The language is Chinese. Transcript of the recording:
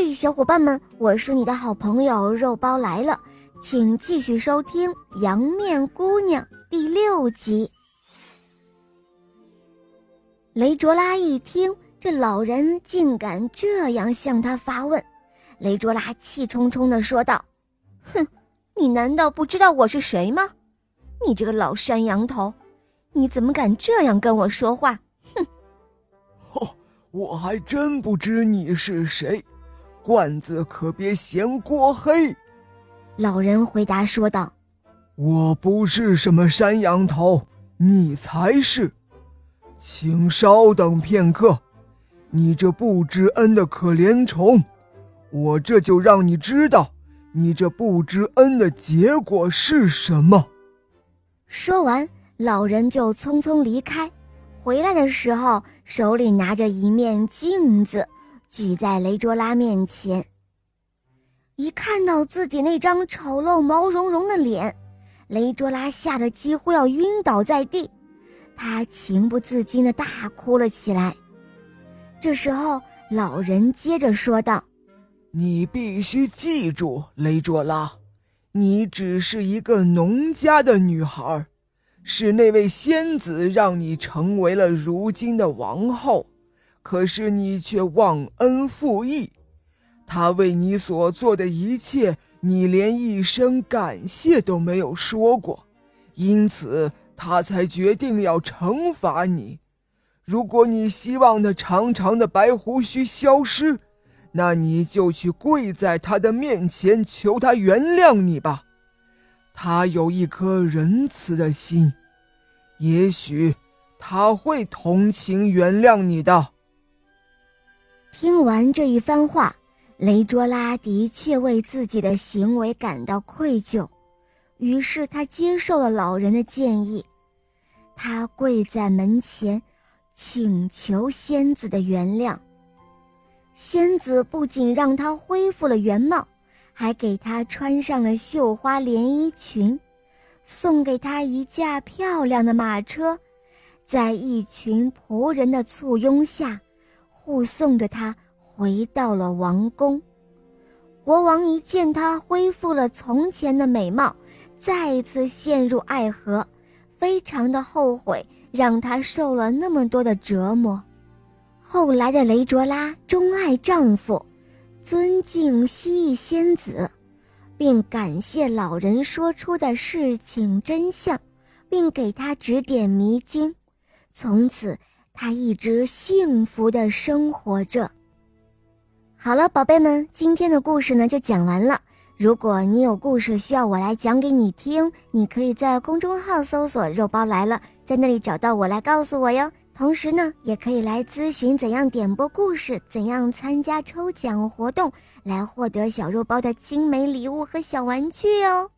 嘿，小伙伴们，我是你的好朋友肉包来了，请继续收听《羊面姑娘》第六集。雷卓拉一听，这老人竟敢这样向他发问，雷卓拉气冲冲地说道：“哼，你难道不知道我是谁吗？你这个老山羊头，你怎么敢这样跟我说话？哼！”哦，我还真不知你是谁，罐子可别嫌锅黑。”老人回答说道：“我不是什么山羊头，你才是。”请稍等片刻，你这不知恩的可怜虫，我这就让你知道，你这不知恩的结果是什么。说完，老人就匆匆离开。回来的时候，手里拿着一面镜子，举在雷卓拉面前。一看到自己那张丑陋毛茸茸的脸，雷卓拉吓得几乎要晕倒在地。他情不自禁地大哭了起来。这时候，老人接着说道：“你必须记住，雷卓拉，你只是一个农家的女孩，是那位仙子让你成为了如今的王后。可是你却忘恩负义，他为你所做的一切，你连一声感谢都没有说过，因此。”他才决定要惩罚你。如果你希望那长长的白胡须消失，那你就去跪在他的面前，求他原谅你吧。他有一颗仁慈的心，也许他会同情原谅你的。听完这一番话，雷卓拉的确为自己的行为感到愧疚。于是他接受了老人的建议，他跪在门前，请求仙子的原谅。仙子不仅让他恢复了原貌，还给他穿上了绣花连衣裙，送给他一架漂亮的马车，在一群仆人的簇拥下，护送着他回到了王宫。国王一见他恢复了从前的美貌。再一次陷入爱河，非常的后悔让他受了那么多的折磨。后来的雷卓拉钟爱丈夫，尊敬蜥蜴仙子，并感谢老人说出的事情真相，并给他指点迷津。从此，他一直幸福的生活着。好了，宝贝们，今天的故事呢就讲完了。如果你有故事需要我来讲给你听，你可以在公众号搜索“肉包来了”，在那里找到我来告诉我哟。同时呢，也可以来咨询怎样点播故事，怎样参加抽奖活动，来获得小肉包的精美礼物和小玩具哦。